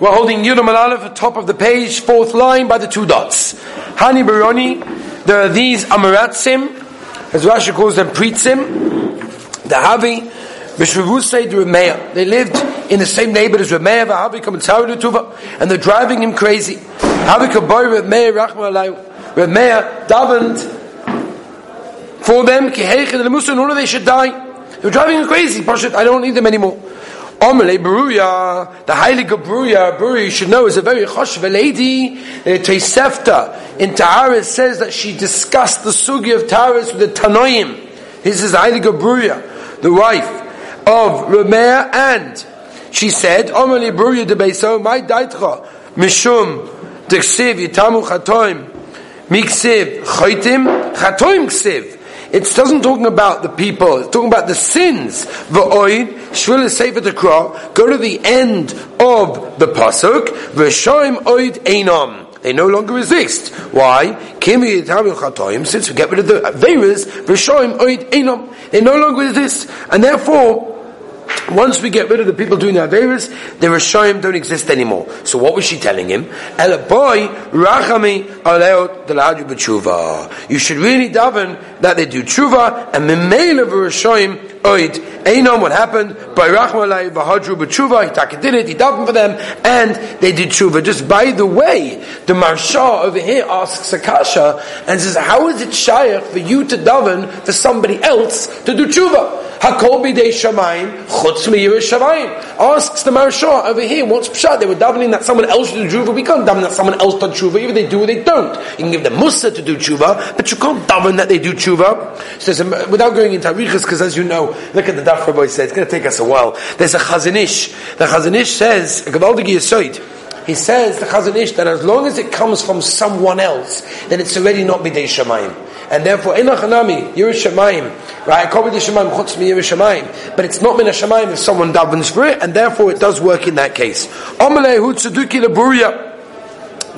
We're holding Yudam Aleph at top of the page, fourth line by the two dots. Hani Baroni, there are these Amaratsim, as Rashi calls them Pritzim, the Havi, Vishravusei, the Remeah. They lived in the same neighborhood as Remeah, Vahavi Kamatzaru and they're driving him crazy. Havi Kaboy Remeah Rachma Alayhu. Remeah davened for them, Kihechin, and the they should die. They're driving him crazy. I don't need them anymore. Omele Beruya, the Heilige Beruya, Beruya you should know is a very choshev lady. Uh, Tosefta in Taharis says that she discussed the sugi of Taharis with the Tanoim. This is Heilige Beruya, the wife of Rameh, and she said, Omele Beruya de Beiso, my daitcha, Mishum, Diksiv, Yitamu Chatoim, Miksiv, Chaitim, Chatoim Ksiv. It doesn't talking about the people. It's talking about the sins. V'oid shvil sefer tekra. Go to the end of the pasuk. V'shoim oid einam. They no longer exist. Why? Since we get rid of the Averas, V'shoim oid einam. They no longer exist. And therefore, once we get rid of the people doing the Averis, the Rishayim don't exist anymore. So what was she telling him? Ela boy, rachami aleot b'tshuva. You should really daven that they do tshuva, and the male of memela v'Rishayim oid. Einom, what happened? By rachmalai v'hadru b'tshuva, he did it, he davened for them, and they did tshuva. Just by the way, the Maharsha over here asks Akasha, and says, how is it shaykh for you to daven for somebody else to do tshuva? Hakol b'dei shamayim, chutz. Asks the Maharsha over here, what's pshat? They were davening that someone else should do tshuva. We can't daven that someone else does tshuva. Either they do or they don't. You can give them musa to do tshuva, but you can't daven that they do tshuva. So, without going into arichas, because as you know, look at the daf Rabbi said, it's going to take us a while. There's a Chazon Ish. The Chazon Ish says, Gavaldig Yisoid, he says, the Chazon Ish, that as long as it comes from someone else, then it's already not b'dei shamayim and therefore enachanami Yerushalayim, right? I Kol Yerushalayim chutz mi Yerushalayim, but it's not min Hashemayim if someone davens for it, and therefore it does work in that case. Amalehu tzeduki leburia.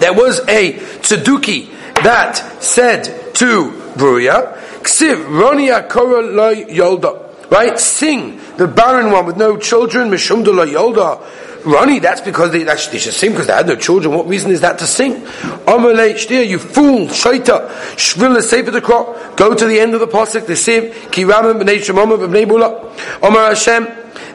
There was a tzeduki that said to Buria, Ksiv Roni Akora lo Yolda. Right? Sing the barren one with no children, Mishumda lo Yolda. Ronnie, that's because they, that's, they should sing because they had no children. What reason is that to sing? Amalei shtir, you fool, shaita, shvil sefer the crop. Go to the end of the pasuk, the siv, kiramim b'nei shemama b'nei bula. Omar Hashem,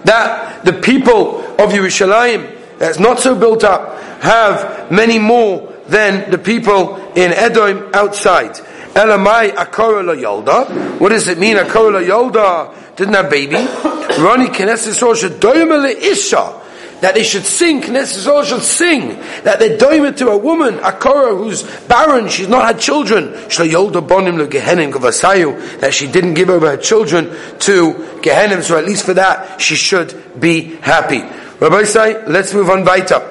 that the people of Yerushalayim, that's not so built up, have many more than the people in Edom outside. Elamai akora yolda. What does it mean? Akora la yolda didn't have baby. Rani kenesis osha doyim isha that they should sing, Knesset should sing, that they're doing to a woman, a Korah who's barren, she's not had children, that she didn't give over her children to Gehenim, so at least for that, she should be happy. Rabbi say, let's move on weiter.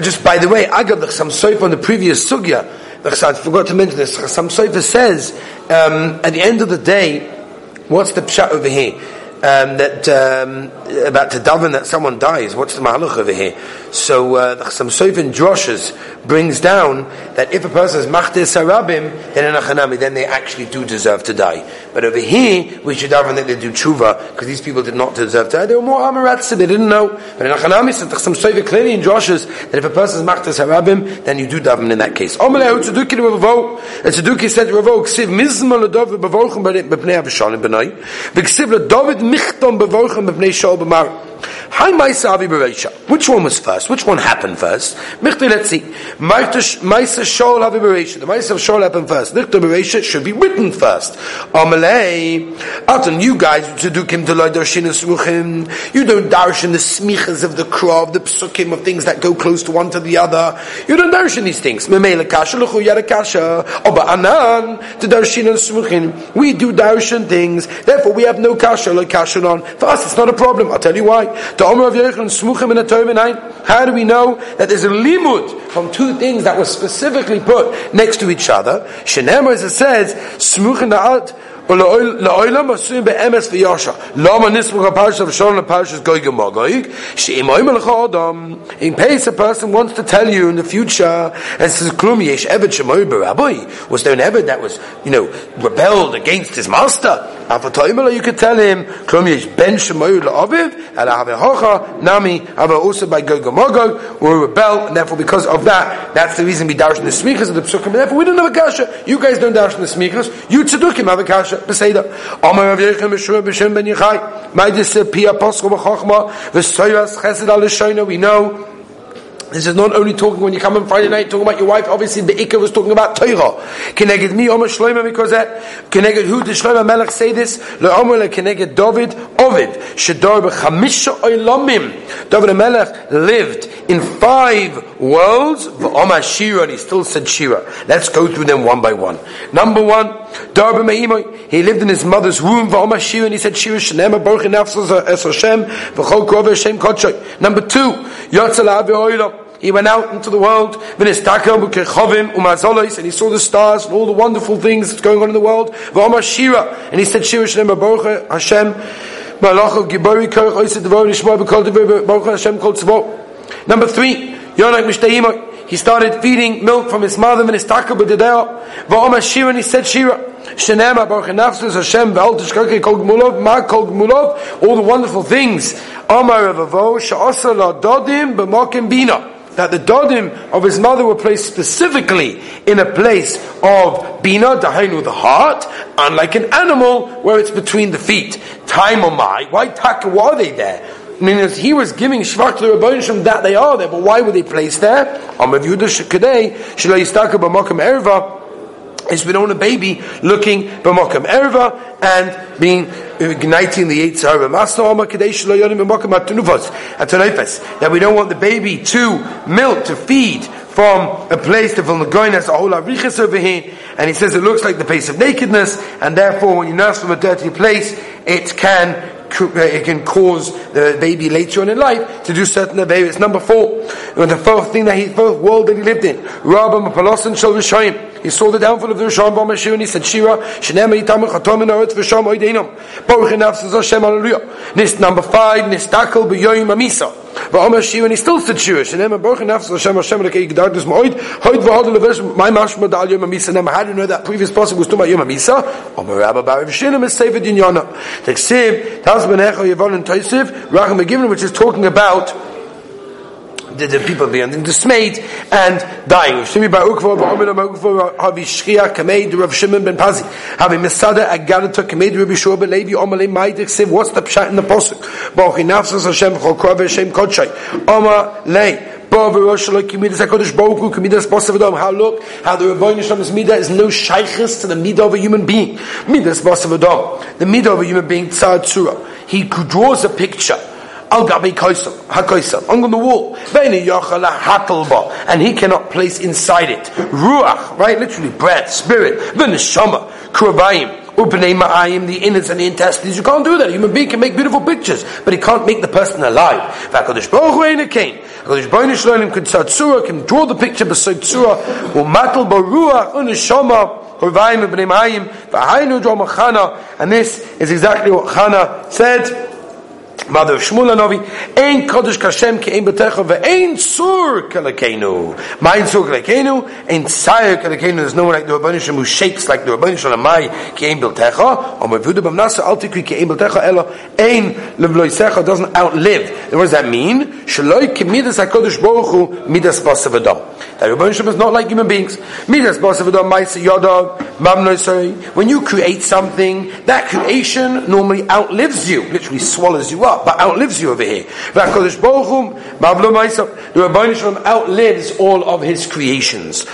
Just by the way, I got some soif on the previous sugya. I forgot to mention this. Some soif says um, at the end of the day, what's the pshat over here? um, that um, about to daven that someone dies. What's the mahalach over here? So uh, the Chassam Droshes brings down that if a person is machtir sarabim, then in then they actually do deserve to die. But over here, we should daven that they do tshuva, because these people did not deserve to die. They were more amaratsim, they didn't know. But in a chanami, the Chassam Sofer clearly in that if a person is machtir sarabim, then you do daven in that case. Omeleh tzeduki revo, tzeduki said revo, ksiv mizma ledov bevochem b'pnei avshalim b'nai, v'ksiv ledov michtom bevochem b'pnei shol b'mar. Which one was first? Which one happened first? Let's see. Maisa Shol Havi Bereisha. The Maisa of Shol happened first. Michti Bereisha should be written first. Amalei. Alton, you guys to do Kim Delay Darshin and Smuchim. You don't darshan the smichas of the krov, the psukim of things that go close to one to the other. You don't darshan these things. Memela Kasha, Luchu Yara Kasha. Oba Anan, to darshin and Smuchim. We do darshan things. Therefore, we have no Kasha, like Kasha on. For us, it's not a problem. I'll tell you why. The Omer of Yechon Smuchim in a Toimenai. How do we know that there's a limud from two things that were specifically put next to each other? Shenemar, as it says, Smuchim Na'at, לעולם עשויים באמס ויושר. למה נסמוך הפרשה ושולם לפרשas גוי ומוגויג? שאם אומר לך אדם, in case a person wants to tell you in the future, and says, כלום יש עבד שמוי ברבוי, was there an עבד that was, you know, rebelled against his master? you could tell him, Klum yesh ben shemoyu la'aviv, and have a hocha, nami, have also by Gogomogo, or rebel, and therefore because of that, that's the reason we dash in the smichas of the psukim, therefore we don't have a kasha. You guys don't dash in the smichas, you tzedukim have a kasha, beseda. Amar Rav Yechim Meshua B'Shem Ben Yechai, Maidis Pia Poscho B'Chochma, V'Soyas Chesed Al we know, this is not only talking when you come on Friday night, talking about your wife. Obviously, Ikka was talking about Torah. Keneged me, Omer because that. Keneged who did Shloima Melech say this? Le Omer le Keneged David, Ovid. Shador b'chamisha oilamim. David Melech lived in five worlds. V'Omer Shira, and he still said Shira. Let's go through them one by one. Number one, Darba Me'imoy. He lived in his mother's womb. V'Omer Shira, and he said Shira Shnema Baruch Nafsas Es Hashem. V'Chol Krov Hashem Kodshay. Number two, Yotzel Avi Oilam. He went out into the world, and he saw the stars and all the wonderful things that's going on in the world. And he said, Shira Hashem, Number three, he started feeding milk from his mother, and he said Shira. Shenema Baruch Nafsus Hashem Ve'al Tishkake Kol Gmulov Ma Kol Gmulov all the wonderful things. Amar Avavo Sha'asa La Dodim B'Mokim Bina that the dodim of his mother were placed specifically in a place of bina, dahainu, the heart, unlike an animal where it's between the feet. Time my, why taka, why are they there? I mean, as he was giving shvach to the that they are there, but why were they placed there? Amav Yudah Shekadei, Shelo Yistaka B'Makam Erva, is we own a baby looking b'makam erva and being igniting the Yitzhar Masna Kadesh Loyonim b'makam atunufos atunefes that we don't want the baby to milk to feed from a place to Vilna Gaon has a whole arichas over here, and he says it looks like the place of nakedness, and therefore when you nurse from a dirty place, it can uh, it can cause the baby later on in life to do certain behaviors. Number four, the fourth thing that he, fourth world that he lived in, Rabba Mapalosan Shal Rishayim. He saw the downfall of the Rishon Bama Shir and he said, Shira, Shenema Yitam Chatom in Eretz V'Sham Oideinam. Baruch Nafsas Hashem Hallelujah. Nis number five, Nistakel B'Yoyim Amisa. V'Omer Shira and he still said Shira. Shenema Baruch Nafsas Hashem Hashem Lekei Gdardus Ma'oid. Hoid V'Hod Levesh My Mashma Dal Yom Amisa. Nema, how do you know that previous person was about Yom Amisa? Omer Rabba Barav Shinem is Sefer Dinyana. Teksiv, Tas Benecha Yevon and Toisiv, Racham McGivin, which is talking about the, the people being dismayed and dying. Shimi bar Ukva ba'omer ba'ukva havi shchia kameid Rav Shimon ben Pazi. Havi mesada agadata kameid Rabbi Shua ben Levi omalei maidik siv. What's the pshat in the posuk? Ba'ochi nafsas Hashem chol kov Hashem kodshay oma lei how look, how the Rebbeinu Shalom's midah is no shaykhis to the midah of a human being. Midas Basavadam, the midah of a human being, tzad tzura. He draws a picture Al gabi koisel, hakoisel, on the wall. Beini yochala hatalba, and he cannot place inside it. Ruach, right? Literally breath, spirit. V'neshama, krubayim. Ubnei ma'ayim, the innards and the intestines. You can't do that. A human being can make beautiful pictures, but he can't make the person alive. V'akadosh baruch hu eina kain. Shalom can can draw the picture beside tzura, baruach, uneshama, Hurvayim ibn Mayim, v'haynu machana, and this is exactly what Chana said mother of Shmuel Novi, ein kodesh kashem ki ein betecha ve'ein sur kalakenu. Mein sur kalakenu, ein tzayer kalakenu. There's no one like the Rabban Shem who shakes like the Rabban Shem Amai ki ein betecha. Or mevuda b'mnasa al tikri ki ein betecha elo ein levloisecha doesn't outlive. And What does that mean? Shaloi ki midas HaKadosh Baruch Hu midas basav adam. That Rabban Shem is not like human beings. Midas basav adam maisa yoda mamnoisari. When you create something, that creation normally outlives you, literally swallows you up but outlives you over here. The Rabbi Shalom outlives all of his creations.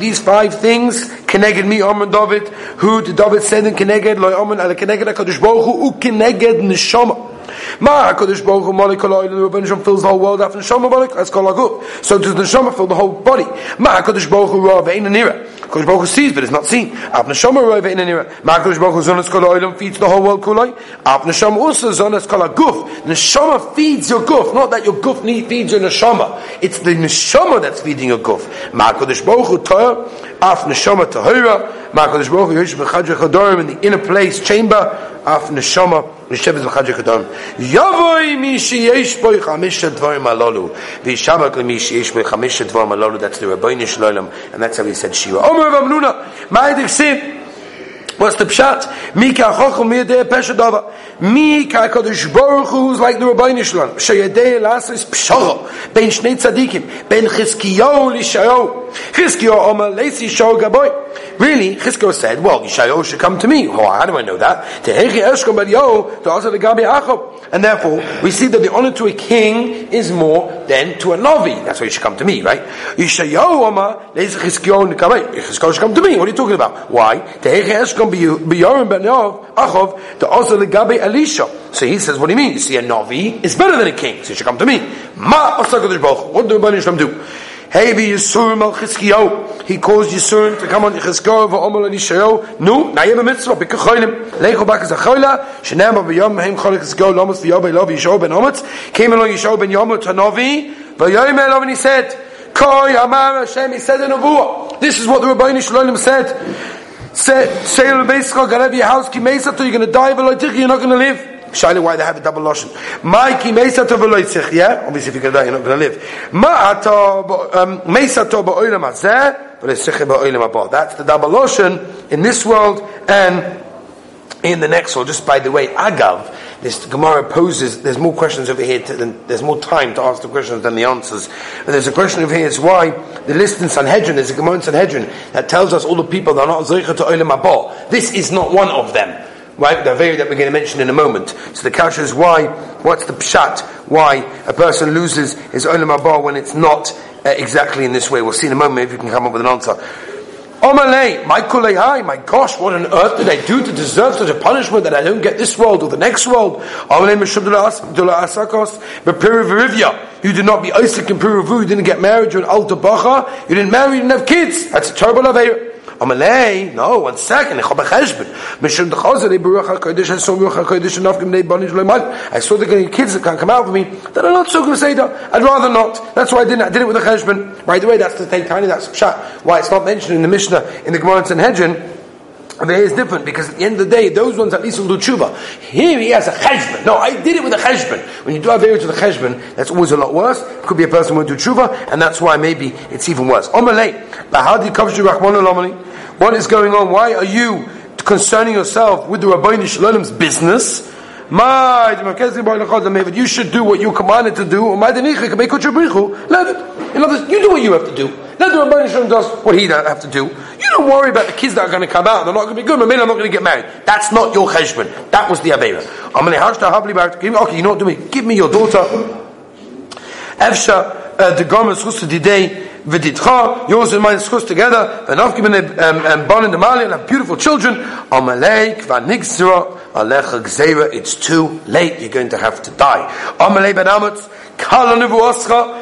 These five things connected me, Omer David, who did David said in Keneged, Loi Omer, Keneged HaKadosh Baruch Hu, U Neshama. Ma HaKadosh Baruch Hu Malik Kol Oil, the Rebbeinu fills the whole world after Neshama Malik, that's called Aguf. So does Neshama fill the whole body. Ma HaKadosh Baruch Hu Ra Ve'in Anira. HaKadosh Baruch Hu sees but is not seen. Av Neshama Ra Ve'in Anira. Ma HaKadosh Baruch Hu Zonas Kol Oil feeds the whole world Kuloi. Av Neshama also Zonas Kol Aguf. Neshama feeds your guf, not that your guf feeds your Neshama. It's the Neshama that's feeding your guf. Ma HaKadosh Baruch Hu Torah Af Neshama Tahira, Makadosh Baruch Hu Yoshev B'chadra Chodorim in the inner place chamber, Af Neshama B'chadra Chodorim. Yavoi mi sheyesh boi chamisha dvarim alolu. V'yishamak le mi sheyesh boi chamisha dvarim alolu. That's the Rabbeinu Shalom, and that's how he said Shira. Omer Rav Ma'adik Sim, What's the pshat? Mi ka chochum mi yedei pesha dava. Mi ka kodesh baruch hu who's like the Rabbi Rabbeinu Shalom. Sheyedei lasis pshara. Ben shnei tzadikim. Ben chizkiyahu lishayo. Chizkiyahu omer leisi shaw gaboy. Really, Chizkiyahu said, well, Yishayahu should come to me. How do I know that? And therefore, we see that the honor to a king is more than to a Navi. That's why you should come to me, right? Yishayahu should come to me. What are you talking about? Why? So he says, what do you mean? You see, a Navi is better than a king, so you should come to me. What do the Rebbeinu do? Hey, Yisurim al Chizkiyahu. He calls Yisurim to come on Chizkiyahu v'omer and Yishayahu. Nu, na yem mitzvah, b'kachoylim. Leichu bak is a choyla, shenem ba b'yom heim chol Chizkiyahu lomos v'yobay lo v'yishayahu ben omotz. Came along Yishayahu ben yomot hanovi, v'yoyim elov and he said, Koi amar Hashem, he said in Nevuah. This is what the Rabbeinu Shalom said. Say, say to the gonna your house, ki mesato, you're going to die, v'loitich, you're not going to live. Shaila why they have a double lotion. Ma'iki meisato v'loitzich, yeah? Obviously if going to die, you're not to live. Ma'ato um, ba'olam haba. That's the double lotion in this world and in the next world. Just by the way, Agav, this Gemara poses, there's more questions over here, to, than, there's more time to ask the questions than the answers. But there's a question over here, it's why the list in Sanhedrin, there's a Gemara in Sanhedrin that tells us all the people that are not Zaycha to Olam Haba. This is not one of them The very that we're going to mention in a moment. So the kasha is why, what's the pshat? Why a person loses his olam haba when it's not uh, exactly in this way. We'll see in a moment if you can come up with an answer. Omalei, my kulei, my gosh, what on earth did I do to deserve such a punishment that I don't get this world or the next world? Omalei asakos, but Piruvarivya, You did not be Isaac and Piruvu, you didn't get married, you're an alta bacha, you didn't marry, you didn't have kids. That's a terrible affair. Amalei, no, one second, I saw and the kids that can come out for me, that are not so that. I'd rather not. That's why I didn't, I did it with a cheshbon. By the way, that's the thing, tiny, that's pshat. Why it's not mentioned in the Mishnah, in the Gemara and Sanhedrin, there is different because at the end of the day, those ones at least will do tshuva. Here he has a cheshbon. No, I did it with a cheshbon. When you do a variance with a cheshbon, that's always a lot worse. It could be a person who won't do tshuva, and that's why maybe it's even worse. Omalei, lahadi rachmon what is going on? Why are you concerning yourself with the Rabbeinu Shalom's business? You should do what you're commanded to do. In other words, you do what you have to do. Let the Rabbeinu Shalom does what he have to do. You don't worry about the kids that are going to come out. They're not going to be good. Maybe I'm not going to get married. That's not your cheshbon. That was the Aveira. Okay, you know what to me? Give me your daughter. Efsha, uh, the garment, today v'ditcha, yours and mine schus together, and Avkim um, um, and Bon and Amalia, and have beautiful children. Amalei kvanigzira alecha gzeira. It's too late. You're going to have to die. Amalei ben Amatz kala nevuascha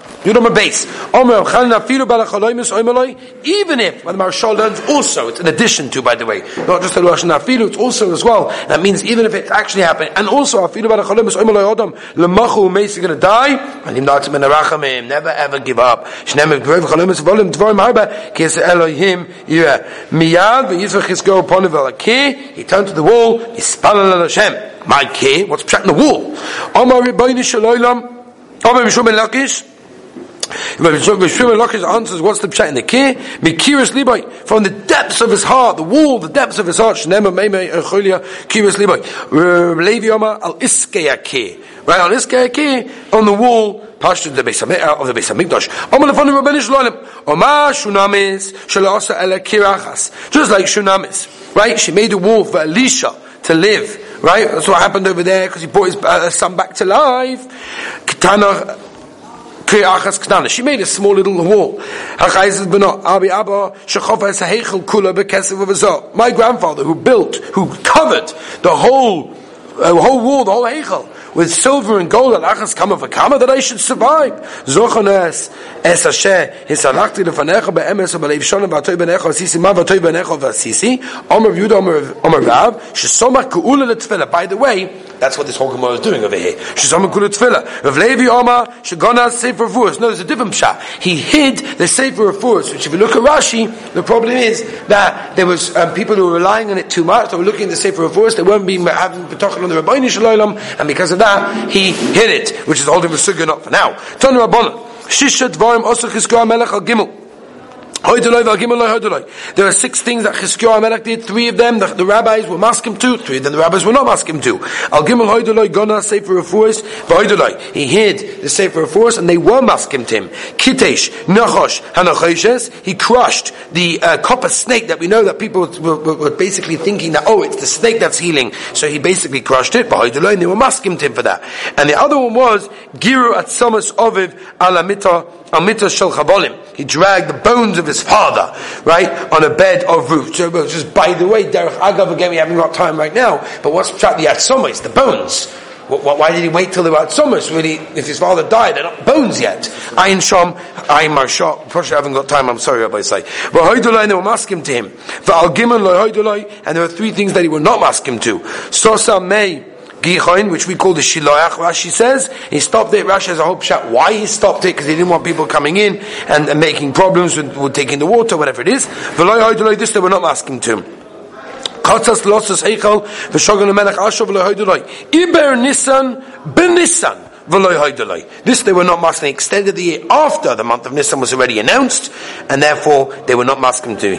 Yudom base. Omer Even if when the Marshal learns also, it's in addition to, by the way, not just the Lashon Afilu, it's also as well. That means even if it's actually happened, and also Afilu Balachaloimus Oimaloi Odom Lemachu Meis going to die. Alim Datzim Ben Arachamim. Never ever give up. Shnem Gvev Chaloimus Volim Dvorim Harba Kis Elohim Yireh Miyad VeYizvach Hisko Ponivel Akeh. He turned to the wall. Yispalal Hashem. My key. What's pshat in the wall? Omar Rebbeinu Shaloilam. Omar Mishum Ben. Lakish answers, what's the pshat in the key? Mikiris libai, from the depths of his heart, the wall, the depths of his heart, Shnema Meime Echolia, Kiris libai. Levi Yoma al Iskeya key. Right, on Iskeya key, on the wall, Pashtu the Beis of the Beis Hamikdash. Omer lefanu Rabbeinu Shalom. Oma Shunamis shalasa ele kirachas. Just like Shunamis, right? She made a wall for Elisha to live, right? That's what happened over there because he brought his uh, son back to life. Ketana She made a small little wall. My grandfather who built, who covered the whole, uh, whole wall, the whole heichel, with silver and gold and achas kama v'kama that I should survive. Zochones es asher hisalachti lefanecha be'emes u'balev shona v'atoy benecha v'sisi ma v'atoy benecha v'sisi Omer Yudah Omer Rav shesomach ku'ula letfila. By the way, that's what this whole Gemara is doing over here. Shesomach ku'ula letfila. Rav Levi Omer shegona sefer furs. No, there's a different pshat. He hid the sefer furs, which if you look at Rashi, the problem is that there was um, people who were relying on it too much. They were looking at the sefer furs. They weren't being having betochen on the Rabbeinu Shalom, and because of that, he hid it, which is holding the sugya not for now. Tanu Rabbanon. Shisha dvarim osach Chizkiah melech al gimel. There are six things that Chizkiah Melech did. Three of them the, the, rabbis were maskim to. Three of them the rabbis were not maskim to. Al Gimel Hoydoloi Gona Sefer Refuos V'Hoydoloi. He hid the Sefer Refuos and they were maskim to him. Kitesh Nachosh Hanachoshes. He crushed the uh, copper snake that we know that people were, were, were, basically thinking that oh it's the snake that's healing. So he basically crushed it. V'Hoydoloi and they were maskim to him for that. And the other one was Giru Atzomas Oviv Alamita Amita Shel Chabolim. He dragged the bones of his father, right, on a bed of roots. So, just by the way, Derech Agav, again, we haven't got time right now, but what's the Atzomas, the bones? Why did he wait till they were? Really, if his father died, they're not bones yet. Ayin Shom, Ayin Maharsha, Unfortunately, I haven't got time, I'm sorry, Rabbi Say. But Hoidulai, they were masking to him. Al Gimel, and there were three things that he would not mask him to. Sosa May, Gichoin, which we call the Shiloach, Rashi says. He stopped it. Rashi has a whole shot why he stopped it, because he didn't want people coming in and, and making problems with, with, taking the water, whatever it is. This they were not asking to him. Katzas losses heichal v'shogan melech v'lohoidulai. Iber Nisan ben Nisan. This they were not masking. extended the year after the month of Nisan was already announced, and therefore they were not masking to.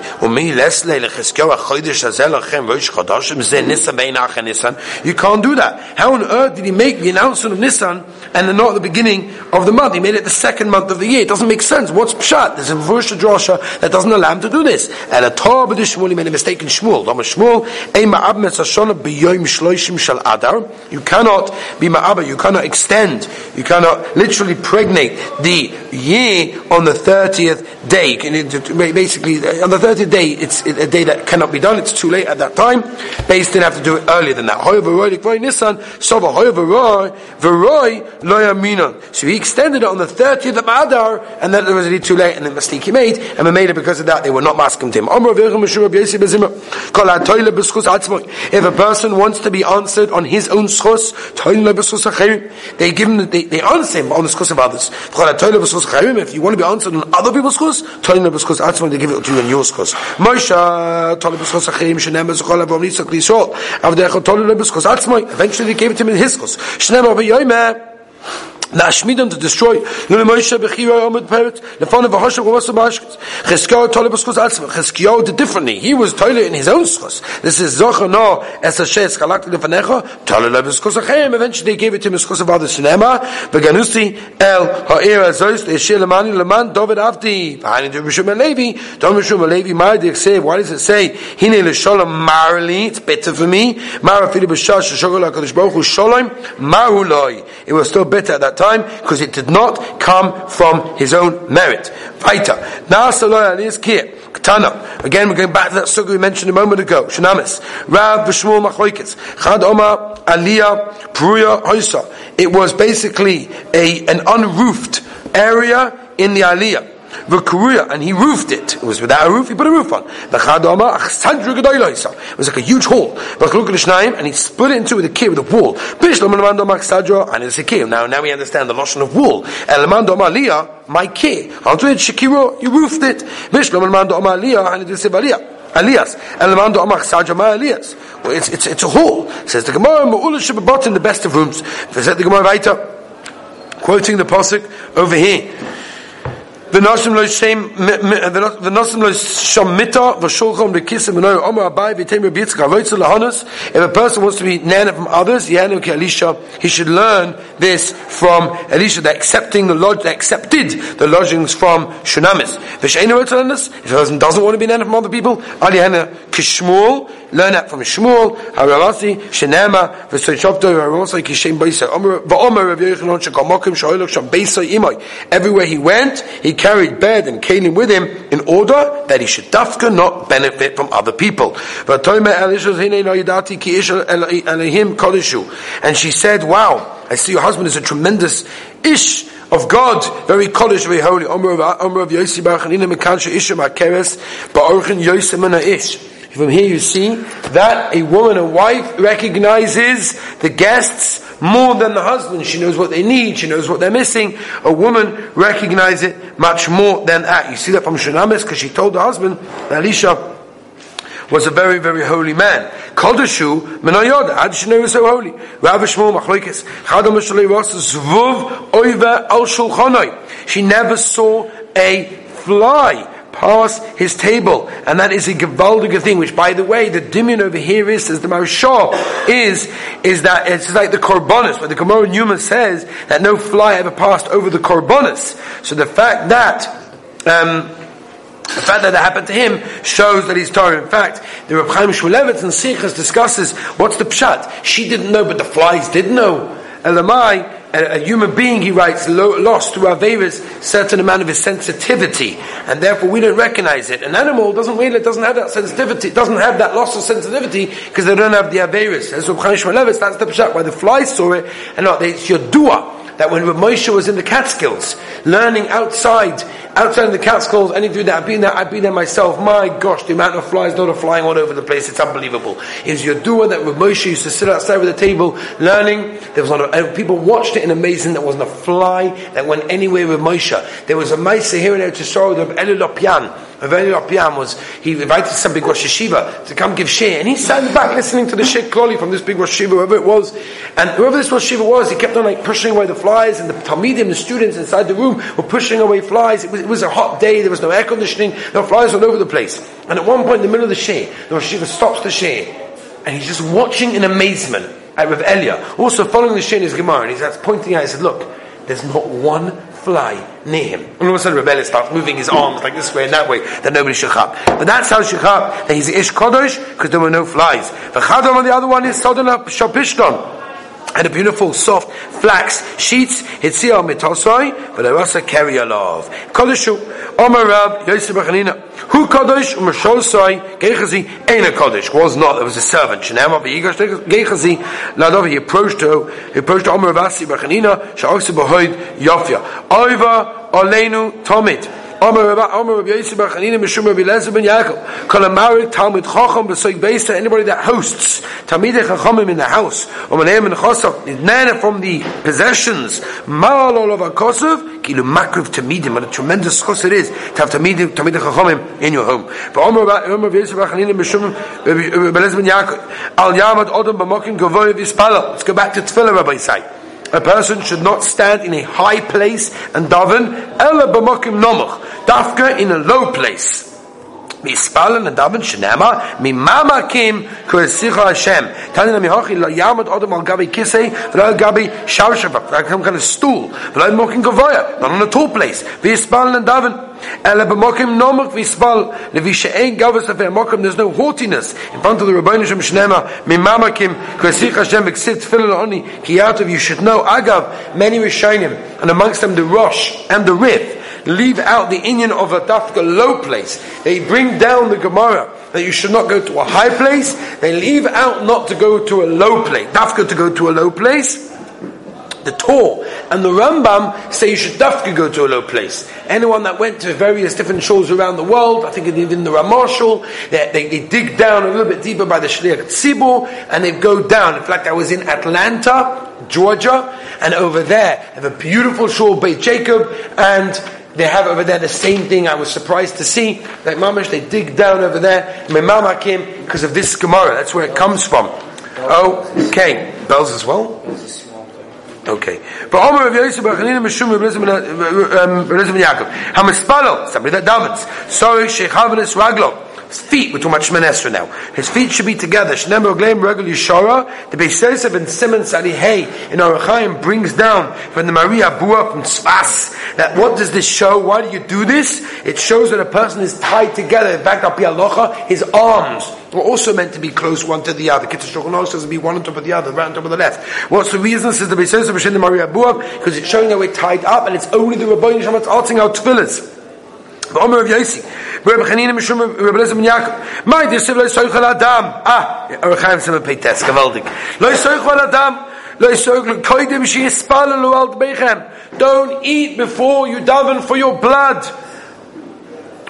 You can't do that. How on earth did he make the announcement of Nisan and not the beginning of the month? He made it the second month of the year. It doesn't make sense. What's pshat? There's a verse drasha that doesn't allow him to do this. And a Torah Shmuel, he made a mistake in Shmuel. Shmuel, You cannot be ma'abba. You cannot extend you cannot literally pregnate the year on the 30th day. Basically, on the 30th day, it's a day that cannot be done. It's too late at that time. Based didn't have to do it earlier than that. So he extended it on the 30th of Adar, and then it was already too late, and the mistake he made, and we made it because of that. They were not masking to him. If a person wants to be answered on his own schos, they give him, they, they answer him on the schos of others. If you want to be answered on other people's schos, they give it to you on your schos. Eventually they gave it to him in his schos. Nashmidam to destroy. Lule Moshe bechira omid peret. Lefana v'hoshav g'vasa b'ashkes. Chizkiyahu tole b'schus atzma. Chizkiyahu did differently. He was tole in his own schus. This is zocha no es hashes chalakti lefanecha. Tole le b'schus achem. Eventually they gave it to him in schus of others. Shnema. Beganusi el ha'ir azois le'eshir lemani leman David avdi. V'hani do Rishum Levi. Don't Rishum Levi. Mari. Why does it say hine l'sholom marli? It's better for me. Mara fili b'shash shogol HaKadosh Baruch Hu sholom maruloi. It was still better at that time time because it did not come from his own merit. Vaita. Now is kia. Ketana. Again, we're going back to that sugar we mentioned a moment ago. Shanamis. Rav B'Shmuel Machloikis. Chad Omar Aliyah Pruya Hoysa. It was basically a, an unroofed area in the Aliyah and he roofed it. It was without a roof, he put a roof on. It was like a huge hall. And he split it into with a key with a wall. And it's a key. Now, now we understand the lotion of wall. My key. Onto it, shikiro, You roofed it. Bishlomanamando Malia, and it is a Elias. Elamando Amach Sajama Elias. It's, it's, it's a hall. Says the Gemara, Ma'ula Shabbat in the best of rooms. Says the Gemara Vaita, quoting the Pasuk over here. V'nosim lo shem v'nosim lo sham mita v'shulchom b'kisim v'noy omer abai v'tem. If a person wants to be nana from others, yanu Elisha, he should learn this from Elisha, the accepting the lodge, accepted the lodgings from Shunamis. V'sheinu If a person doesn't want to be nana from other people, ali hana kishmul, learn that from Shmuel, Haravasi, Shenema, V'sochopto, Haravasi, Kishem Beisa, V'omer Rav Yochanan Shekamokim, Shoylok Sham. Everywhere he went, he carried bed and kalim with him in order that he should dafka not benefit from other people. And she said, wow, I see your husband is a tremendous ish of God, very Kodesh, very holy. From here you see that a woman, a wife, recognizes the guests more than the husband. She knows what they need, she knows what they're missing. A woman recognizes it much more than that. You see that from Shunamis because she told the husband that Elisha was a very, very holy man. Kodeshu did she know was so holy? Rav Shmuel Machlokes. Chadam Shalei Ross Zvuv Oiva Al Shulchanoi. She never saw a fly pass his table, and that is a gewaldige thing. Which, by the way, the dimion over here is, as the Maharsha is, is that it's like the korbanos, where the Gemara Newman says that no fly ever passed over the korbanos. So the fact that um, the fact that that happened to him shows that he's Torah. In fact, the Reb Chaim Shmulevitz in Sichas discusses what's the pshat. She didn't know, but the flies did know. Elamai, a, a human being, he writes, lo, lost through Averis certain amount of his sensitivity, and therefore we don't recognize it. An animal doesn't really, doesn't have that sensitivity, doesn't have that loss of sensitivity because they don't have the Averis. Reb Chaim that's the pshat, why the flies saw it, and not, it's your dua that when Moshe was in the Catskills, learning outside, outside of the Catskills, and he do that, I've been there, I've been there myself. My gosh, the amount of flies that are flying all over the place, it's unbelievable. It's doer that Moshe used to sit outside with the table, learning. There was not a, people watched it in amazing, there wasn't a fly that went anywhere with Moshe. There was a Maisa here and there to show the Was, he invited some big Rosh HaYeshiva to come give share, and he sat in the back listening to the shir clearly from this big Rosh HaYeshiva, whoever it was, and whoever this Rosh HaYeshiva was, he kept on like pushing away the flies, and the Talmidim, the students inside the room, were pushing away flies. It was, it was a hot day, there was no air conditioning, there were flies all over the place. And at one point in the middle of the shir, the Rosh HaYeshiva stops the shir, and he's just watching in amazement at Rav Elia, also following the shir in his Gemara, and he's pointing out, he said, look, there's not one fly near him. And all of a sudden Rebellion starts moving his arms like this way and that way, that nobody should chap. But that's how shechap, that he's Ish Kodesh, because there were no flies. The Chadam on the other one is Sodana Shapishton and a beautiful soft flax sheets. Hitzia mitosoi, but I also carry a love. Kodeshu, Omer Rab, Yosef Bachanina. Who Kodesh, Omer Shosoi, Gechazi, a Kodesh. Was not, there was a servant. Shenema, V'yigash, Gechazi, Ladov, he approached to, he approached to Omer Vasi Bachanina, Sha'osi Bahoid, Yofia. Oiva, Olenu, Tomit. Omer Rabbi Yosef Bar Chanina Mishum Rabbi Lezer Ben Yaakov. Kol Amarik Talmud Chacham B'Soik Beisa. Anybody that hosts Talmidei Chachamim in the house. Omeneim and Chosav. Nana from the possessions. Mal all of Akosov. Kilu Makriv Tamidim. What a tremendous chos it is to have Talmidei Chachamim in your home. But Omer Rabbi Yosef Bar Chanina Mishum Rabbi Lezer Ben Yaakov. Al Yamad Odom B'Mokim Gavoy V'Yispala. Let's go back to Tefillah Rabbi Say a person should not stand in a high place and daven, ela b'mokim nomach, dafka in a low place. Mispalen and daven shenema mimama kim kuresicha Hashem. Tani namihochi lo yamad odom al gabi kisei v'lo gabi sharshavak, like some kind of stool. V'lo mokim gavoya, not on a tall place. Mispalen and daven. Ela b'mokim nomach v'isbal levi she'en gavus of mokim. There's no haughtiness in front of the Rebbeinu Shem Shnema. Mimama kim kuresicha Hashem v'ksiv tefillah oni kiyatov. You should know agav many Rishonim and amongst them the Rosh and the Rif leave out the Indian of a dafka low place. They bring down the Gemara that you should not go to a high place. They leave out not to go to a low place. Dafka to go to a low place. The Torah and the Rambam say you should dafka go to a low place. Anyone that went to various different shul around the world, I think even the Ramah they, they, they, dig down a little bit deeper by the Shliach Tzibur, and they go down. In fact, I was in Atlanta, Georgia, and over there, have a beautiful shul, Beit Jacob, and they have over there the same thing. I was surprised to see that mamash they dig down over there. My mama came because of this Gemara. That's where it comes from. Oh, okay, bells as well. Okay. But Omer of Yosef Bachanina Meshum Rizim Yaakov. Hamispalo, somebody that davens. Sorry, Sheikh Havanis Raglo. His feet, we're too much Shmanesra now. His feet should be together. Shnemer Ogleim Regel Yishara. The Beis Yosef and Simon Sadi Hey in Arachaim brings down from the Maria Bua from Tzfas. That what does this show? Why do you do this? It shows that a person is tied together. In fact, Alocha, his arms were also meant to be close one to the other. Kitzur Shulchan says to be one on top of the other, right on top of the left. What's the reason? Says the Beis Yosef B'Shin Maria Bua because it's showing that we're tied up and it's only the Rabbi Yisrael that's arting our tefillahs. The Omer of Yosi. Reb Chanina Mishum Reb Elazar ben Yaakov. My dear Siv lo yisoichel adam. Ah, Chaim Simon Peites, gewaldig. Lo adam. Yispalalu al dbeichem. Don't eat before you daven for your blood.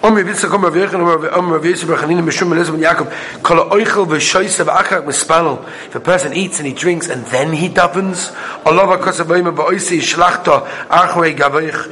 Om wir wissen kommen wir wir om wir wissen wir gehen mit schon mit Jakob kol oichel ve shoyse ve achak mispano if a person eats and he drinks and then he davens Allah va kosabayim ba oisi shlachta achwe gavich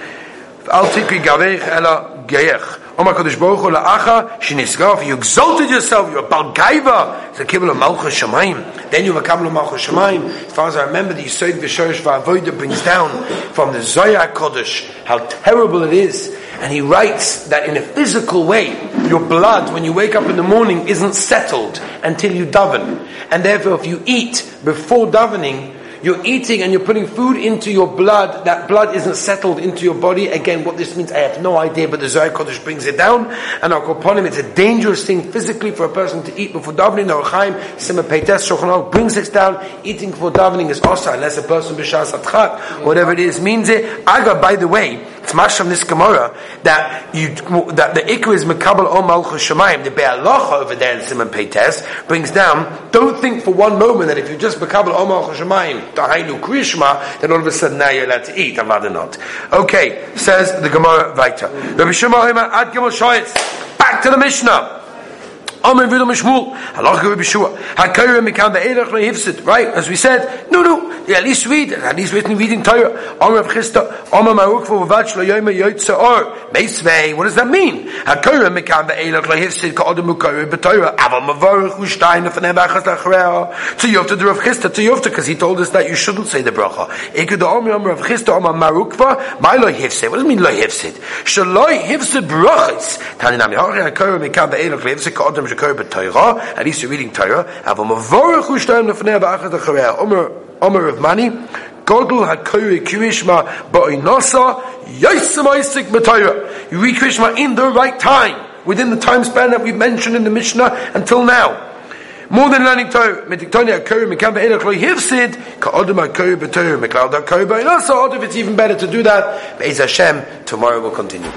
al tikri gavich ela geich Omar Kodesh Baruch Hu la'acha shenisgaf, you exalted yourself, you're a Balgaiva, it's a kibbutz Malchus Shemaim. Then you have a Malchus Shemaim. As far as I remember, the Yisod V'Shorish V'Avodah brings down from the Zohar Kodesh how terrible it is. And he writes that in a physical way, your blood, when you wake up in the morning, isn't settled until you daven. And therefore, if you eat before davening, you're eating and you're putting food into your blood. That blood isn't settled into your body. Again, what this means, I have no idea, but the Zohar Kodesh brings it down. And our Koponim, it's a dangerous thing physically for a person to eat before davening. The Chaim, Sima Peites, Shulchan brings it down. Eating before davening is also unless a person b'shas atchat, whatever it is, means it. Aga, by the way, it's mash from this Gemara that you that the ikra is mekabel o malchus shemayim. The be'alacha over there in Simon Peites brings down. Don't think for one moment that if you just mekabel o malchus shemayim Tahainu Krishma, then all of a sudden now you're allowed to eat, and rather not. Okay, says the Gemara Vaita. Rabbi Shema Ad Gimel. Back to the Mishnah. Mishmul, Halacha Rabbi Shua, Hakayra Mikam right? As we said, no, no, at least read, at least written reading Torah. Amr Rav Chisda, Amr Maruk Vavach Lo Yoyma Yoytza Or, Meisvei, what does that mean? Hakayra Mikam Be'erach Hifsid, Ka'odem Ukayra B'Torah, Aval Mavarach Ushtayin, Afanem Bachas Lachrea, to Yofta the Rav Chisda, to because he told us that you shouldn't say the bracha. Ikud Amr Amr Rav Chisda, Amr Marukva, My Lo what does it mean Lo Hifsid? Shaloi Taninami Hori Hakayra Mikam Shakayra B'Torah, at least you're reading Torah, Aval Mavarach Ushtayin, Afanem Bachas Lachrea, Amr, Amr of Mani, Godel HaKoyri Kirishma Ba'inasa Yosem Isaac B'Torah. You read Krishma in the right time, within the time span that we've mentioned in the Mishnah until now. More than learning Torah, Medictonia HaKoyri Mekam Be'elach Lo Hivsid, Ka'odem HaKoyri B'Torah, Meklal HaKoyri Ba'inasa, if it's even better to do that, Be'ez Hashem, tomorrow we'll continue.